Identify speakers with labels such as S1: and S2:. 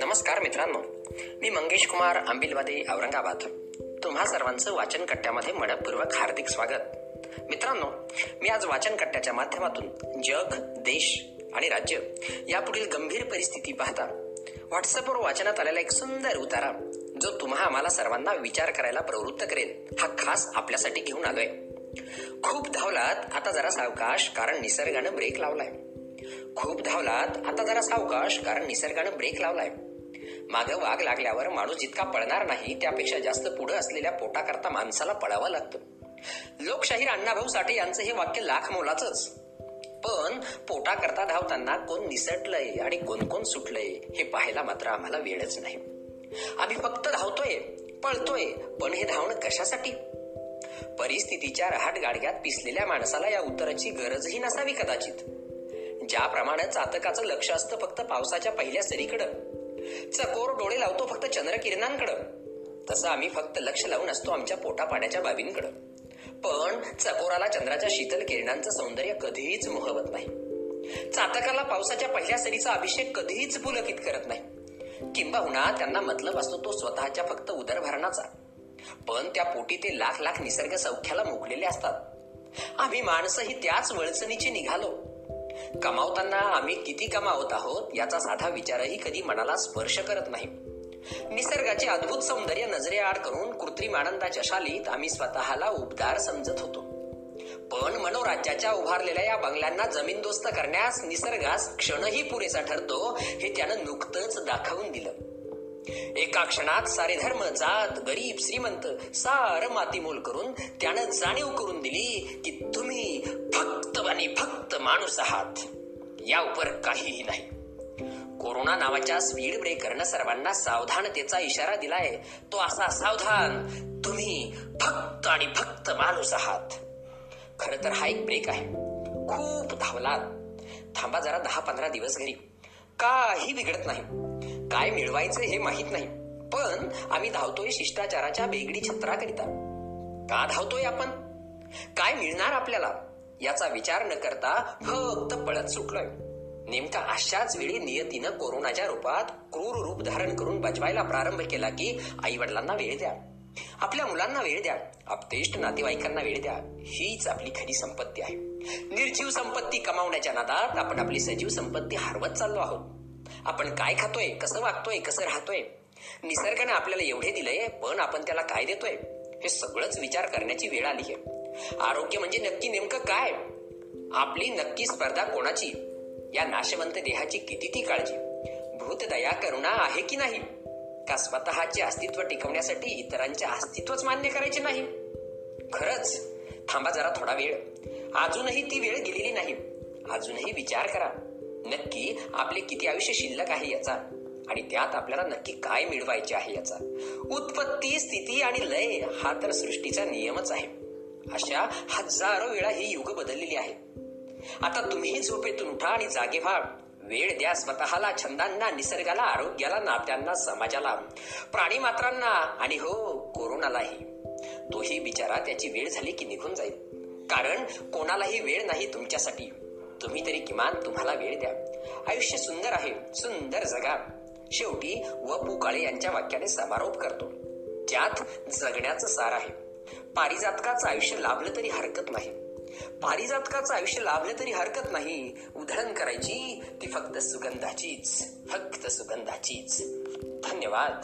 S1: नमस्कार मित्रांनो मी मंगेश कुमार आंबिलवादी औरंगाबाद. तुम्हा सर्वांचं वाचन कट्ट्यामध्ये मनपूर्वक हार्दिक स्वागत. मित्रांनो मी आज वाचन कट्ट्याच्या माध्यमातून जग देश आणि राज्य यापुढील गंभीर परिस्थिती पाहता व्हॉट्सअपवर वाचनात आलेला एक सुंदर उतारा जो तुम्हा आम्हाला सर्वांना विचार करायला प्रवृत्त करेल हा खास आपल्यासाठी घेऊन आलोय. खूप धावलात आता जरा सावकाश कारण निसर्गानं ब्रेक लावलाय. खूप धावलात आता जरा सावकाश कारण निसर्गानं ब्रेक लावलाय. माग वाघ लागल्यावर माणूस जितका पळणार नाही त्यापेक्षा जास्त पुढे असलेल्या पोटाकरता माणसाला पळावं लागतं. लोकशाहीर अण्णाभाऊ साठे यांचं हे वाक्य लाख मोलाचंच. पण पोटाकरता धावताना कोण निसटलंय आणि कोण कोण सुटलंय हे पाहायला मात्र आम्हाला वेळच नाही. आम्ही फक्त धावतोय पळतोय पण हे धावणं कशासाठी? परिस्थितीच्या रहाट गाडग्यात पिसलेल्या माणसाला या उत्तराची गरजही नसावी कदाचित. ज्याप्रमाणे चातकाचं लक्ष असतं फक्त पावसाच्या पहिल्या सरीकडं. चकोर डोळे लावतो फक्त चंद्रकिरणांकडं. तसं आम्ही फक्त लक्ष लावून असतो आमच्या पोटा पाण्याच्या बाबींकडं. पण चकोराला चंद्राच्या शीतल किरणांचं सौंदर्य कधीच मोहवत नाही. चातकाला पावसाच्या पहिल्या सरीचा अभिषेक कधीच पुलकित करत नाही. किंबहुना त्यांना मतलब असतो तो स्वतःच्या फक्त उदरभरणाचा. पण त्या पोटी ते लाख लाख निसर्ग सौख्याला मुकलेले असतात. आम्ही माणसंही त्याच वळचणीची निघालो. कमावताना आम्ही किती कमावत आहोत याचा साधा विचारही कधी मनाला स्पर्श करत नाही. निसर्गाचे अद्भुत सौंदर्य नजरेआड करून कृत्रिम आनंदाच्या शालीत आम्ही स्वतःला उबदार समजत होतो. पण मनोराज्याच्या उभारलेल्या या बंगल्यांना जमीनदोस्त करण्यास निसर्गास क्षणही पुरेसा ठरतो हे त्यानं नुकतंच दाखवून दिलं. एका क्षणात सारे धर्म जात गरीब श्रीमंत सार मातीमोल करून त्यानं जाणीव करून दिली की तुम्ही फक्त आणि फक्त माणूस आहात. या उपर काहीही नाही. कोरोना नावाच्या स्पीड ब्रेकरनं सर्वांना सावधानतेचा इशारा दिलाय. तो असा सावधान तुम्ही फक्त आणि फक्त माणूस आहात. खर तर हा एक ब्रेक आहे. खूप धावलात. थांबा जरा दहा पंधरा दिवस घरी. काही बिघडत नाही. काय मिळवायचं हे माहीत नाही. पण आम्ही धावतोय शिष्टाचाराच्या बेगडी छत्राकरिता. का धावतोय आपण? काय मिळणार आपल्याला? याचा विचार न करता फक्त पळत सुटलोय. नेमका अशाच वेळी नियतीनं कोरोनाच्या रूपात क्रूर रूप धारण करून बजवायला प्रारंभ केला की आई वडिलांना वेळ द्या. आपल्या मुलांना वेळ द्या. अपतेष्ट नातेवाईकांना वेळ द्या. हीच आपली खरी संपत्ती आहे. निर्जीव संपत्ती कमावण्याच्या नादात आपण आपली सजीव संपत्ती हरवत चाललो आहोत. आपण काय खातोय कसं वागतोय कसं राहतोय? निसर्गाने आपल्याला एवढे दिलंय पण आपण त्याला काय देतोय? हे सगळंच विचार करण्याची वेळ आली आहे. आरोग्य म्हणजे नक्की नेमकं काय? आपली नक्की स्पर्धा कोणाची? या नाशवंत देहाची किती ती काळजी? भूत दया करुणा आहे की नाही? का स्वतःचे अस्तित्व टिकवण्यासाठी इतरांचे अस्तित्वच मान्य करायचे नाही? खरंच थांबा जरा थोडा वेळ. अजूनही ती वेळ गेलेली नाही. अजूनही विचार करा. नक्की आपले किती आयुष्य शिल्लक आहे याचा? आणि त्यात आपल्याला नक्की काय मिळवायचे आहे याचा? उत्पत्ती स्थिती आणि लय हा तर सृष्टीचा नियमच आहे. अशा हजारो वेळा ही युग बदललेली आहे. आता तुम्ही झोपेतून उठा आणि जागे व्हा वेळ द्या स्वतःला छंदांना निसर्गाला आरोग्याला नात्यांना समाजाला प्राणी मात्रांना आणि हो कोरोनालाही. तोही बिचारा त्याची वेळ झाली की निघून जाईल. कारण कोणालाही वेळ नाही तुमच्यासाठी. तुम्ही तरी किमान तुम्हाला वेळ द्या. आयुष्य सुंदर आहे सुंदर जगा. शेवटी व पु काळे यांच्या वाक्याने समारोप करतो. ज्यात जगण्याचं सार आहे. पारिजातकाचं आयुष्य लाभलं तरी हरकत नाही. पारिजातकाचं आयुष्य लाभलं तरी हरकत नाही. उधळण करायची ती फक्त सुगंधाचीच फक्त सुगंधाचीच. धन्यवाद.